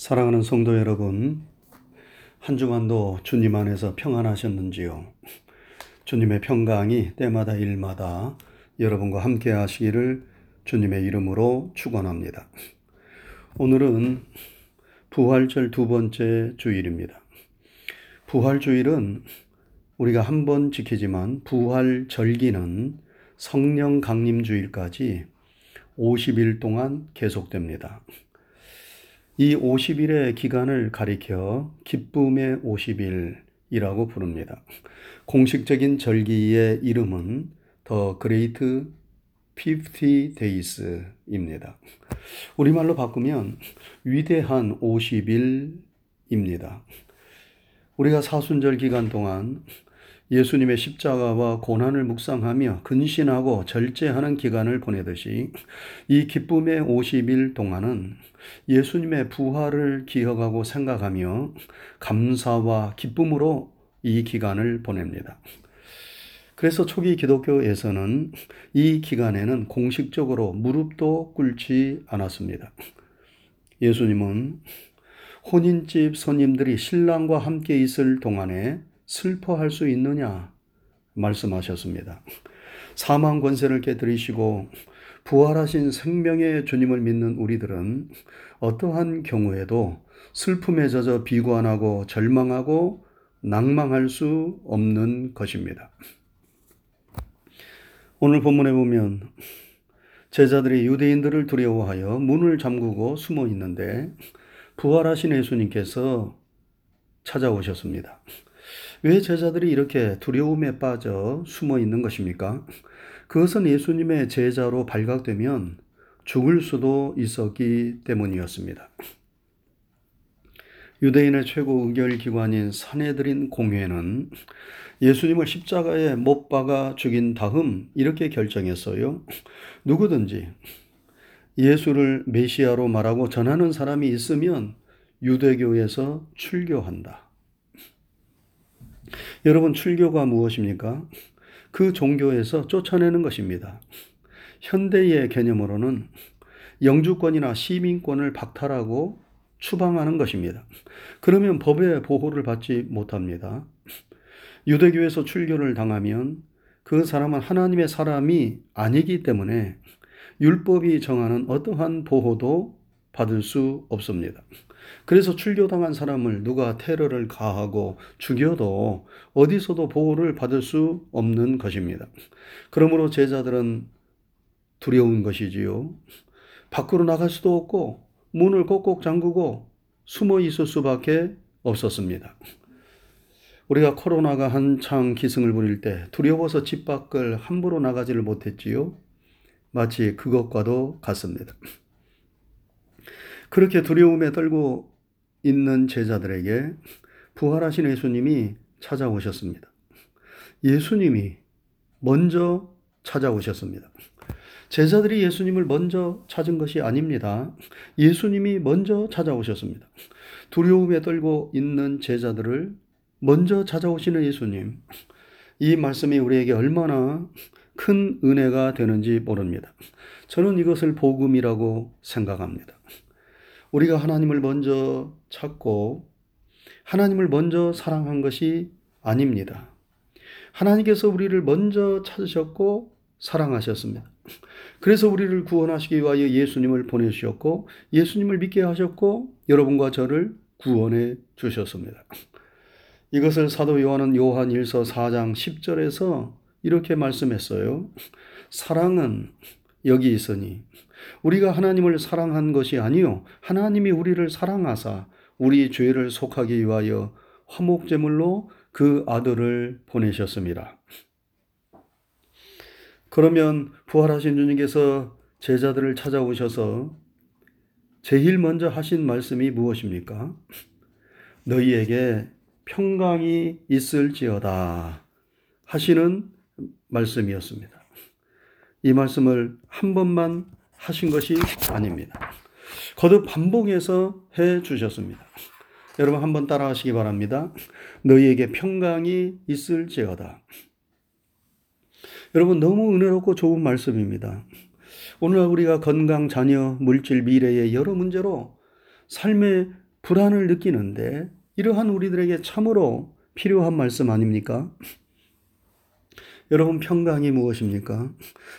사랑하는 성도 여러분, 한 주간도 주님 안에서 평안하셨는지요? 주님의 평강이 때마다 일마다 여러분과 함께 하시기를 주님의 이름으로 축원합니다. 오늘은 부활절 두 번째 주일입니다. 부활주일은 우리가 한 번 지키지만 부활절기는 성령 강림 주일까지 50일 동안 계속됩니다. 이 50일의 기간을 가리켜 기쁨의 50일이라고 부릅니다. 공식적인 절기의 이름은 The Great 50 days입니다. 우리말로 바꾸면 위대한 50일입니다. 우리가 사순절 기간 동안 예수님의 십자가와 고난을 묵상하며 근신하고 절제하는 기간을 보내듯이 이 기쁨의 50일 동안은 예수님의 부활을 기억하고 생각하며 감사와 기쁨으로 이 기간을 보냅니다. 그래서 초기 기독교에서는 이 기간에는 공식적으로 무릎도 꿇지 않았습니다. 예수님은 혼인집 손님들이 신랑과 함께 있을 동안에 슬퍼할 수 있느냐 말씀하셨습니다. 사망 권세를 깨뜨리시고 부활하신 생명의 주님을 믿는 우리들은 어떠한 경우에도 슬픔에 젖어 비관하고 절망하고 낭망할 수 없는 것입니다. 오늘 본문에 보면 제자들이 유대인들을 두려워하여 문을 잠그고 숨어 있는데 부활하신 예수님께서 찾아오셨습니다. 왜 제자들이 이렇게 두려움에 빠져 숨어 있는 것입니까? 그것은 예수님의 제자로 발각되면 죽을 수도 있었기 때문이었습니다. 유대인의 최고 의결기관인 사내들인 공회는 예수님을 십자가에 못 박아 죽인 다음 이렇게 결정했어요. 누구든지 예수를 메시아로 말하고 전하는 사람이 있으면 유대교에서 출교한다. 여러분, 출교가 무엇입니까? 그 종교에서 쫓아내는 것입니다. 현대의 개념으로는 영주권이나 시민권을 박탈하고 추방하는 것입니다. 그러면 법의 보호를 받지 못합니다. 유대교에서 출교를 당하면 그 사람은 하나님의 사람이 아니기 때문에 율법이 정하는 어떠한 보호도 받을 수 없습니다. 그래서 출교당한 사람을 누가 테러를 가하고 죽여도 어디서도 보호를 받을 수 없는 것입니다. 그러므로 제자들은 두려운 것이지요. 밖으로 나갈 수도 없고 문을 꼭꼭 잠그고 숨어 있을 수밖에 없었습니다. 우리가 코로나가 한창 기승을 부릴 때 두려워서 집 밖을 함부로 나가지를 못했지요. 마치 그것과도 같습니다. 그렇게 두려움에 떨고 있는 제자들에게 부활하신 예수님이 찾아오셨습니다. 예수님이 먼저 찾아오셨습니다. 제자들이 예수님을 먼저 찾은 것이 아닙니다. 예수님이 먼저 찾아오셨습니다. 두려움에 떨고 있는 제자들을 먼저 찾아오시는 예수님. 이 말씀이 우리에게 얼마나 큰 은혜가 되는지 모릅니다. 저는 이것을 복음이라고 생각합니다. 우리가 하나님을 먼저 찾고 하나님을 먼저 사랑한 것이 아닙니다. 하나님께서 우리를 먼저 찾으셨고 사랑하셨습니다. 그래서 우리를 구원하시기 위하여 예수님을 보내주셨고 예수님을 믿게 하셨고 여러분과 저를 구원해 주셨습니다. 이것을 사도 요한은 요한 1서 4장 10절에서 이렇게 말씀했어요. 사랑은 여기 있으니 우리가 하나님을 사랑한 것이 아니요 하나님이 우리를 사랑하사 우리 죄를 속하기 위하여 화목 제물로 그 아들을 보내셨습니다. 그러면 부활하신 주님께서 제자들을 찾아오셔서 제일 먼저 하신 말씀이 무엇입니까? 너희에게 평강이 있을지어다 하시는 말씀이었습니다. 이 말씀을 한 번만 하신 것이 아닙니다. 거듭 반복해서 해 주셨습니다. 여러분 한번 따라 하시기 바랍니다. 너희에게 평강이 있을지어다. 여러분 너무 은혜롭고 좋은 말씀입니다. 오늘 우리가 건강, 자녀, 물질, 미래의 여러 문제로 삶의 불안을 느끼는데 이러한 우리들에게 참으로 필요한 말씀 아닙니까? 여러분 평강이 무엇입니까?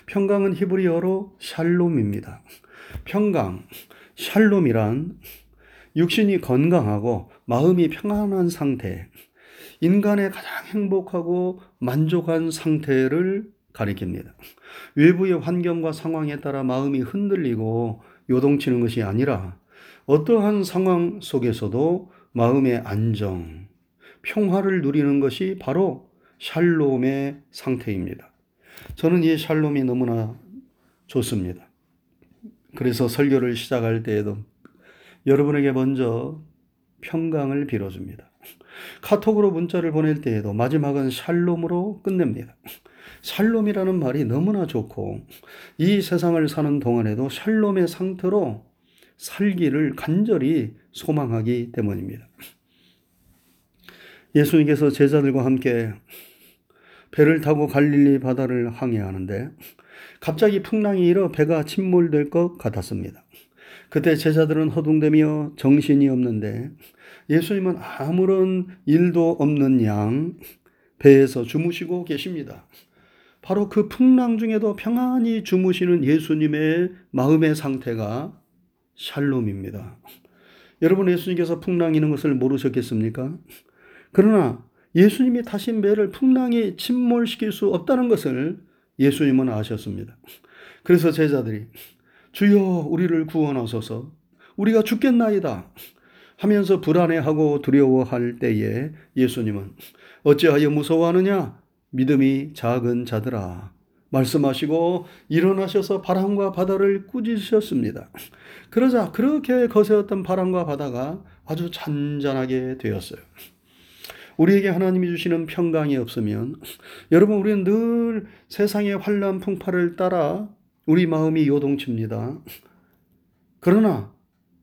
평강은 히브리어로 샬롬입니다. 평강, 샬롬이란 육신이 건강하고 마음이 평안한 상태, 인간의 가장 행복하고 만족한 상태를 가리킵니다. 외부의 환경과 상황에 따라 마음이 흔들리고 요동치는 것이 아니라 어떠한 상황 속에서도 마음의 안정, 평화를 누리는 것이 바로 샬롬의 상태입니다. 저는 이 샬롬이 너무나 좋습니다. 그래서 설교를 시작할 때에도 여러분에게 먼저 평강을 빌어줍니다. 카톡으로 문자를 보낼 때에도 마지막은 샬롬으로 끝냅니다. 샬롬이라는 말이 너무나 좋고 이 세상을 사는 동안에도 샬롬의 상태로 살기를 간절히 소망하기 때문입니다. 예수님께서 제자들과 함께 배를 타고 갈릴리 바다를 항해하는데 갑자기 풍랑이 일어 배가 침몰될 것 같았습니다. 그때 제자들은 허둥대며 정신이 없는데 예수님은 아무런 일도 없는 양 배에서 주무시고 계십니다. 바로 그 풍랑 중에도 평안히 주무시는 예수님의 마음의 상태가 샬롬입니다. 여러분 예수님께서 풍랑이는 것을 모르셨겠습니까? 그러나 예수님이 타신 배를 풍랑이 침몰시킬 수 없다는 것을 예수님은 아셨습니다. 그래서 제자들이 주여 우리를 구원하소서 우리가 죽겠나이다 하면서 불안해하고 두려워할 때에 예수님은 어찌하여 무서워하느냐 믿음이 작은 자들아 말씀하시고 일어나셔서 바람과 바다를 꾸짖으셨습니다. 그러자 그렇게 거세었던 바람과 바다가 아주 잔잔하게 되었어요. 우리에게 하나님이 주시는 평강이 없으면 여러분 우리는 늘 세상의 환란 풍파를 따라 우리 마음이 요동칩니다. 그러나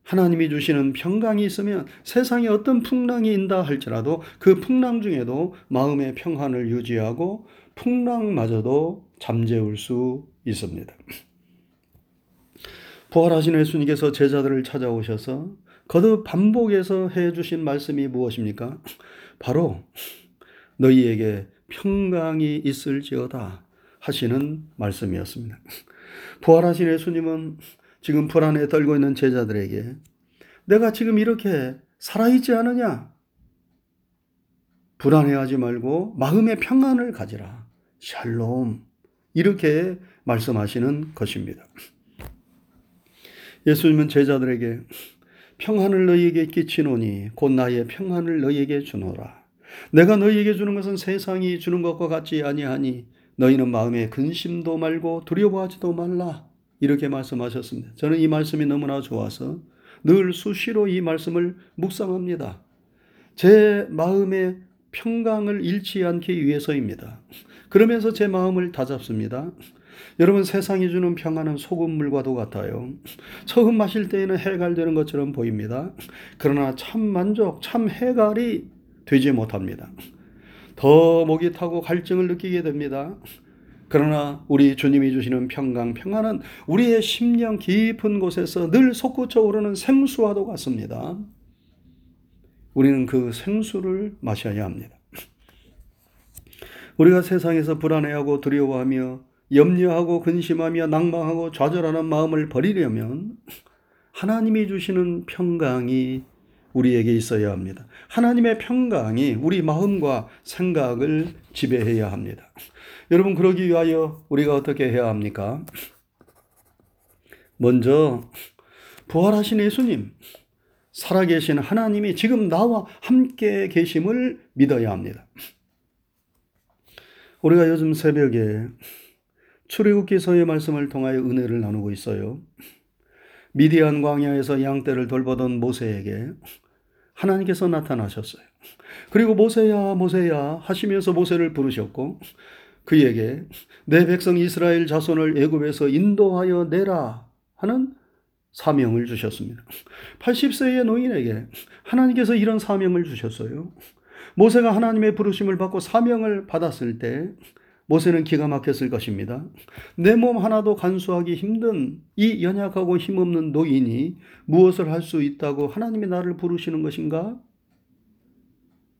하나님이 주시는 평강이 있으면 세상에 어떤 풍랑이 인다 할지라도 그 풍랑 중에도 마음의 평안을 유지하고 풍랑마저도 잠재울 수 있습니다. 부활하신 예수님께서 제자들을 찾아오셔서 거듭 반복해서 해 주신 말씀이 무엇입니까? 바로 너희에게 평강이 있을지어다 하시는 말씀이었습니다. 부활하신 예수님은 지금 불안에 떨고 있는 제자들에게 내가 지금 이렇게 살아있지 않느냐? 불안해하지 말고 마음의 평안을 가지라. 샬롬. 이렇게 말씀하시는 것입니다. 예수님은 제자들에게 평안을 너희에게 끼치노니 곧 나의 평안을 너희에게 주노라. 내가 너희에게 주는 것은 세상이 주는 것과 같지 아니하니 너희는 마음에 근심도 말고 두려워하지도 말라. 이렇게 말씀하셨습니다. 저는 이 말씀이 너무나 좋아서 늘 수시로 이 말씀을 묵상합니다. 제 마음의 평강을 잃지 않기 위해서입니다. 그러면서 제 마음을 다잡습니다. 여러분 세상이 주는 평안은 소금물과도 같아요. 처음 마실 때에는 해갈되는 것처럼 보입니다. 그러나 참 만족, 참 해갈이 되지 못합니다. 더 목이 타고 갈증을 느끼게 됩니다. 그러나 우리 주님이 주시는 평강, 평안은 우리의 심령 깊은 곳에서 늘 솟구쳐 오르는 생수와도 같습니다. 우리는 그 생수를 마셔야 합니다. 우리가 세상에서 불안해하고 두려워하며 염려하고 근심하며 낭망하고 좌절하는 마음을 버리려면 하나님이 주시는 평강이 우리에게 있어야 합니다. 하나님의 평강이 우리 마음과 생각을 지배해야 합니다. 여러분, 그러기 위하여 우리가 어떻게 해야 합니까? 먼저, 부활하신 예수님, 살아계신 하나님이 지금 나와 함께 계심을 믿어야 합니다. 우리가 요즘 새벽에 출애굽기서의 말씀을 통하여 은혜를 나누고 있어요. 미디안 광야에서 양떼를 돌보던 모세에게 하나님께서 나타나셨어요. 그리고 모세야 모세야 하시면서 모세를 부르셨고 그에게 내 백성 이스라엘 자손을 애굽에서 인도하여 내라 하는 사명을 주셨습니다. 80세의 노인에게 하나님께서 이런 사명을 주셨어요. 모세가 하나님의 부르심을 받고 사명을 받았을 때 모세는 기가 막혔을 것입니다. 내 몸 하나도 간수하기 힘든 이 연약하고 힘없는 노인이 무엇을 할 수 있다고 하나님이 나를 부르시는 것인가?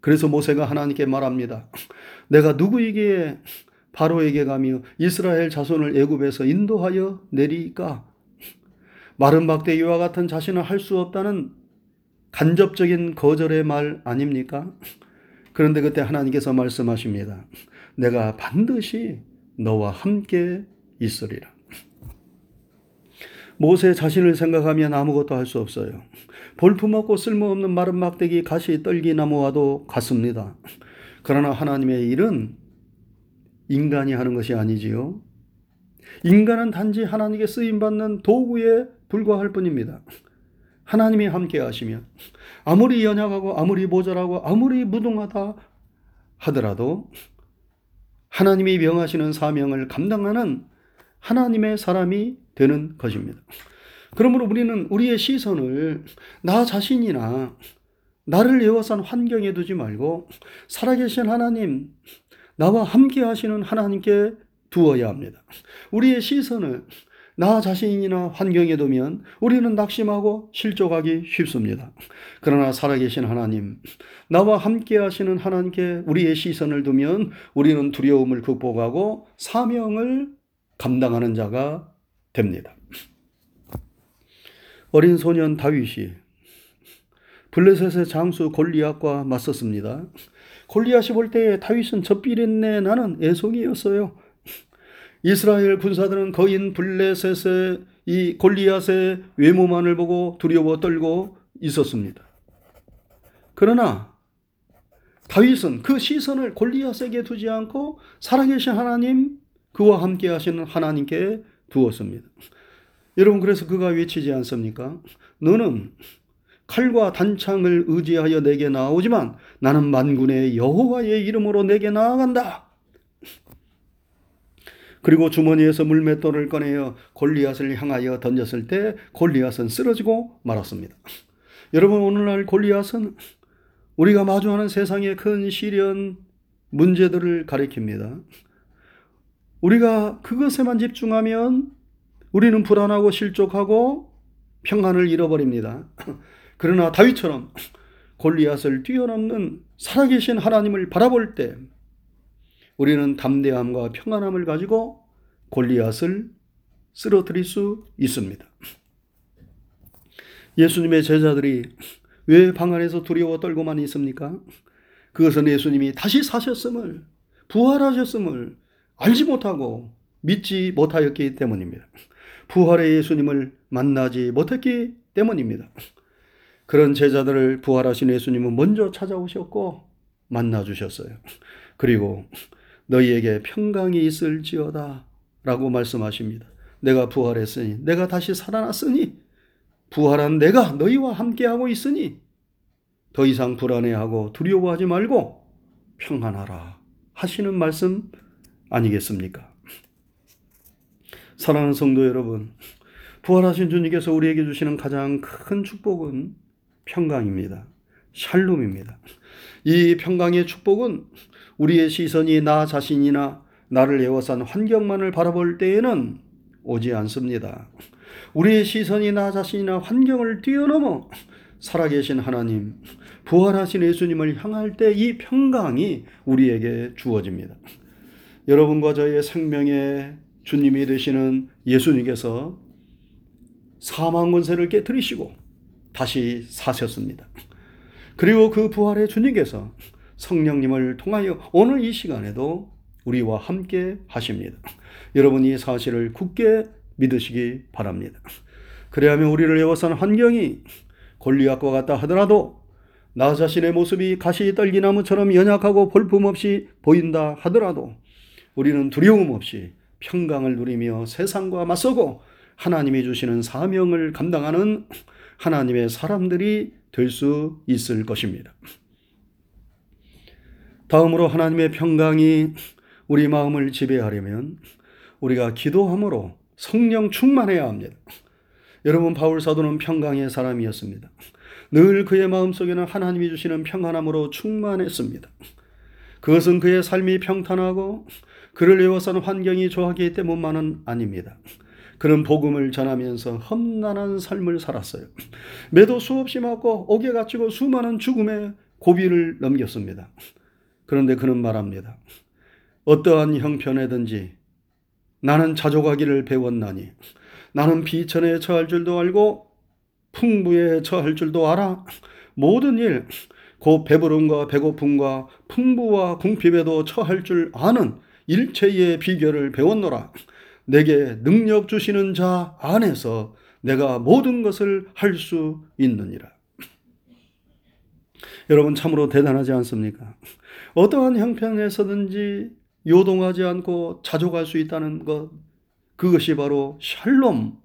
그래서 모세가 하나님께 말합니다. 내가 누구에게 바로에게 가며 이스라엘 자손을 애굽에서 인도하여 내리까? 마른 막대기와 같은 자신은 할수 없다는 간접적인 거절의 말 아닙니까? 그런데 그때 하나님께서 말씀하십니다. 내가 반드시 너와 함께 있으리라. 모세 자신을 생각하면 아무것도 할 수 없어요. 볼품없고 쓸모없는 마른 막대기 가시 떨기 나무와도 같습니다. 그러나 하나님의 일은 인간이 하는 것이 아니지요. 인간은 단지 하나님께 쓰임받는 도구에 불과할 뿐입니다. 하나님이 함께 하시면 아무리 연약하고 아무리 모자라고 아무리 무능하다 하더라도 하나님이 명하시는 사명을 감당하는 하나님의 사람이 되는 것입니다. 그러므로 우리는 우리의 시선을 나 자신이나 나를 에워싼 환경에 두지 말고 살아계신 하나님, 나와 함께 하시는 하나님께 두어야 합니다. 우리의 시선을 나 자신이나 환경에 두면 우리는 낙심하고 실족하기 쉽습니다. 그러나 살아계신 하나님, 나와 함께 하시는 하나님께 우리의 시선을 두면 우리는 두려움을 극복하고 사명을 감당하는 자가 됩니다. 어린 소년 다윗이 블레셋의 장수 골리앗과 맞섰습니다. 골리앗이 볼 때에 다윗은 젖비린내 나는 애송이였어요. 이스라엘 군사들은 거인 블레셋의 이 골리앗의 외모만을 보고 두려워 떨고 있었습니다. 그러나 다윗은 그 시선을 골리앗에게 두지 않고 살아계신 하나님, 그와 함께 하시는 하나님께 두었습니다. 여러분, 그래서 그가 외치지 않습니까? 너는 칼과 단창을 의지하여 내게 나오지만 나는 만군의 여호와의 이름으로 내게 나아간다. 그리고 주머니에서 물맷돌을 꺼내어 골리앗을 향하여 던졌을 때 골리앗은 쓰러지고 말았습니다. 여러분 오늘날 골리앗은 우리가 마주하는 세상의 큰 시련 문제들을 가리킵니다. 우리가 그것에만 집중하면 우리는 불안하고 실족하고 평안을 잃어버립니다. 그러나 다윗처럼 골리앗을 뛰어넘는 살아계신 하나님을 바라볼 때 우리는 담대함과 평안함을 가지고 골리앗을 쓰러뜨릴 수 있습니다. 예수님의 제자들이 왜 방 안에서 두려워 떨고만 있습니까? 그것은 예수님이 다시 사셨음을, 부활하셨음을 알지 못하고 믿지 못하였기 때문입니다. 부활의 예수님을 만나지 못했기 때문입니다. 그런 제자들을 부활하신 예수님은 먼저 찾아오셨고 만나 주셨어요. 그리고 너희에게 평강이 있을지어다 라고 말씀하십니다. 내가 부활했으니, 내가 다시 살아났으니, 부활한 내가 너희와 함께하고 있으니, 더 이상 불안해하고 두려워하지 말고 평안하라 하시는 말씀 아니겠습니까? 사랑하는 성도 여러분, 부활하신 주님께서 우리에게 주시는 가장 큰 축복은 평강입니다. 샬롬입니다. 이 평강의 축복은 우리의 시선이 나 자신이나 나를 에워싼 환경만을 바라볼 때에는 오지 않습니다. 우리의 시선이 나 자신이나 환경을 뛰어넘어 살아계신 하나님, 부활하신 예수님을 향할 때 이 평강이 우리에게 주어집니다. 여러분과 저의 생명의 주님이 되시는 예수님께서 사망 권세를 깨뜨리시고 다시 사셨습니다. 그리고 그 부활의 주님께서 성령님을 통하여 오늘 이 시간에도 우리와 함께 하십니다. 여러분 이 사실을 굳게 믿으시기 바랍니다. 그래야면 우리를 에워싼 환경이 골리앗과 같다 하더라도 나 자신의 모습이 가시 떨기나무처럼 연약하고 볼품없이 보인다 하더라도 우리는 두려움 없이 평강을 누리며 세상과 맞서고 하나님이 주시는 사명을 감당하는 하나님의 사람들이 될 수 있을 것입니다. 다음으로 하나님의 평강이 우리 마음을 지배하려면 우리가 기도함으로 성령 충만해야 합니다. 여러분 바울 사도는 평강의 사람이었습니다. 늘 그의 마음속에는 하나님이 주시는 평안함으로 충만했습니다. 그것은 그의 삶이 평탄하고 그를 에워싼 환경이 좋았기 때문만은 아닙니다. 그는 복음을 전하면서 험난한 삶을 살았어요. 매도 수없이 맞고 옥에 갇히고 수많은 죽음의 고비를 넘겼습니다. 그런데 그는 말합니다. 어떠한 형편에든지 나는 자족하기를 배웠나니 나는 비천에 처할 줄도 알고 풍부에 처할 줄도 알아. 모든 일, 곧 배부름과 배고픔과 풍부와 궁핍에도 처할 줄 아는 일체의 비결을 배웠노라. 내게 능력 주시는 자 안에서 내가 모든 것을 할 수 있느니라. 여러분 참으로 대단하지 않습니까? 어떠한 형편에서든지 요동하지 않고 자족할 수 있다는 것, 그것이 바로 샬롬,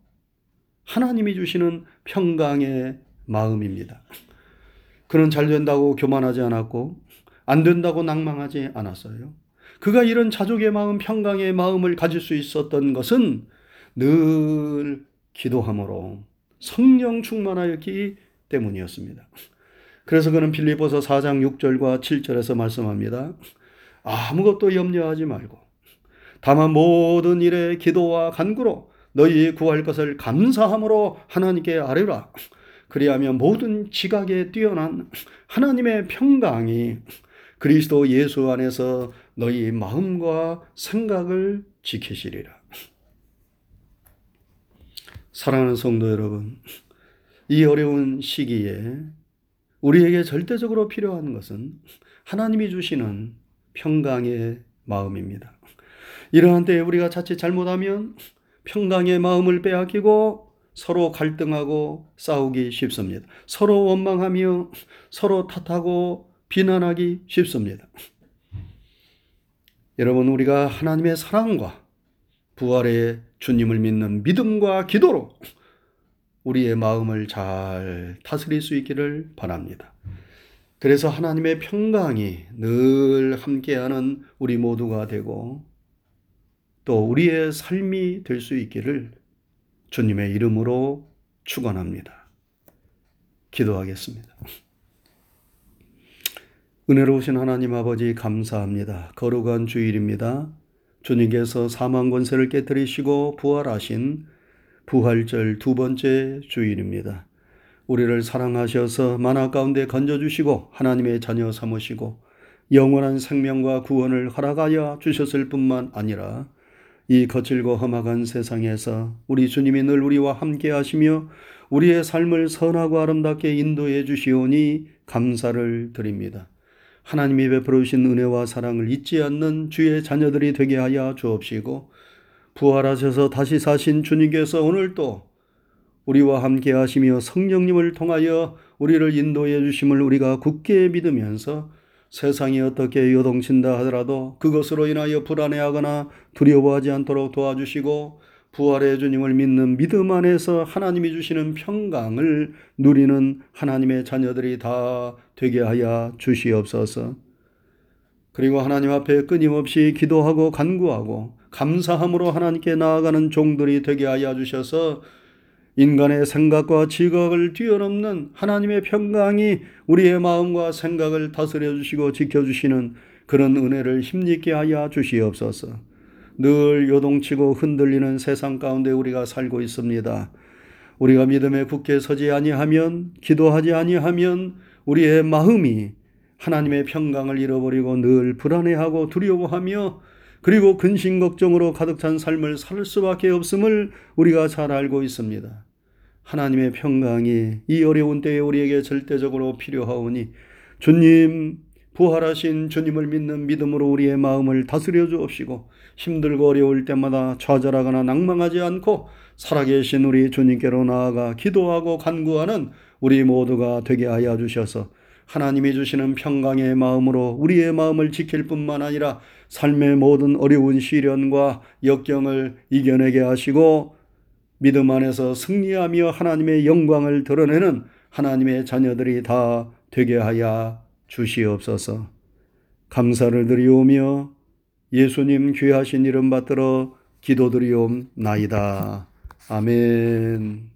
하나님이 주시는 평강의 마음입니다. 그는 잘 된다고 교만하지 않았고, 안 된다고 낭망하지 않았어요. 그가 이런 자족의 마음, 평강의 마음을 가질 수 있었던 것은 늘 기도함으로 성령 충만하였기 때문이었습니다. 그래서 그는 빌립보서 4장 6절과 7절에서 말씀합니다. 아무것도 염려하지 말고 다만 모든 일에 기도와 간구로 너희 구할 것을 감사함으로 하나님께 아뢰라. 그리하면 모든 지각에 뛰어난 하나님의 평강이 그리스도 예수 안에서 너희 마음과 생각을 지키시리라. 사랑하는 성도 여러분, 이 어려운 시기에 우리에게 절대적으로 필요한 것은 하나님이 주시는 평강의 마음입니다. 이러한 때에 우리가 자칫 잘못하면 평강의 마음을 빼앗기고 서로 갈등하고 싸우기 쉽습니다. 서로 원망하며 서로 탓하고 비난하기 쉽습니다. 여러분, 우리가 하나님의 사랑과 부활의 주님을 믿는 믿음과 기도로 우리의 마음을 잘 다스릴 수 있기를 바랍니다. 그래서 하나님의 평강이 늘 함께하는 우리 모두가 되고 또 우리의 삶이 될 수 있기를 주님의 이름으로 축원합니다. 기도하겠습니다. 은혜로우신 하나님 아버지 감사합니다. 거룩한 주일입니다. 주님께서 사망 권세를 깨뜨리시고 부활하신 부활절 두 번째 주일입니다. 우리를 사랑하셔서 만화 가운데 건져주시고 하나님의 자녀 삼으시고 영원한 생명과 구원을 허락하여 주셨을 뿐만 아니라 이 거칠고 험악한 세상에서 우리 주님이 늘 우리와 함께 하시며 우리의 삶을 선하고 아름답게 인도해 주시오니 감사를 드립니다. 하나님이 베풀어 주신 은혜와 사랑을 잊지 않는 주의 자녀들이 되게 하여 주옵시고 부활하셔서 다시 사신 주님께서 오늘도 우리와 함께 하시며 성령님을 통하여 우리를 인도해 주심을 우리가 굳게 믿으면서 세상이 어떻게 요동친다 하더라도 그것으로 인하여 불안해하거나 두려워하지 않도록 도와주시고 부활의 주님을 믿는 믿음 안에서 하나님이 주시는 평강을 누리는 하나님의 자녀들이 다 되게 하여 주시옵소서. 그리고 하나님 앞에 끊임없이 기도하고 간구하고 감사함으로 하나님께 나아가는 종들이 되게 하여 주셔서 인간의 생각과 지각을 뛰어넘는 하나님의 평강이 우리의 마음과 생각을 다스려 주시고 지켜 주시는 그런 은혜를 힘있게 하여 주시옵소서. 늘 요동치고 흔들리는 세상 가운데 우리가 살고 있습니다. 우리가 믿음에 굳게 서지 아니하면 기도하지 아니하면 우리의 마음이 하나님의 평강을 잃어버리고 늘 불안해하고 두려워하며 그리고 근심 걱정으로 가득 찬 삶을 살 수밖에 없음을 우리가 잘 알고 있습니다. 하나님의 평강이 이 어려운 때에 우리에게 절대적으로 필요하오니 주님 부활하신 주님을 믿는 믿음으로 우리의 마음을 다스려 주옵시고 힘들고 어려울 때마다 좌절하거나 낭망하지 않고 살아계신 우리 주님께로 나아가 기도하고 간구하는 우리 모두가 되게 하여 주셔서 하나님이 주시는 평강의 마음으로 우리의 마음을 지킬 뿐만 아니라 삶의 모든 어려운 시련과 역경을 이겨내게 하시고 믿음 안에서 승리하며 하나님의 영광을 드러내는 하나님의 자녀들이 다 되게 하여 주시옵소서. 감사를 드리오며 예수님 귀하신 이름 받들어 기도드리옵나이다. 아멘.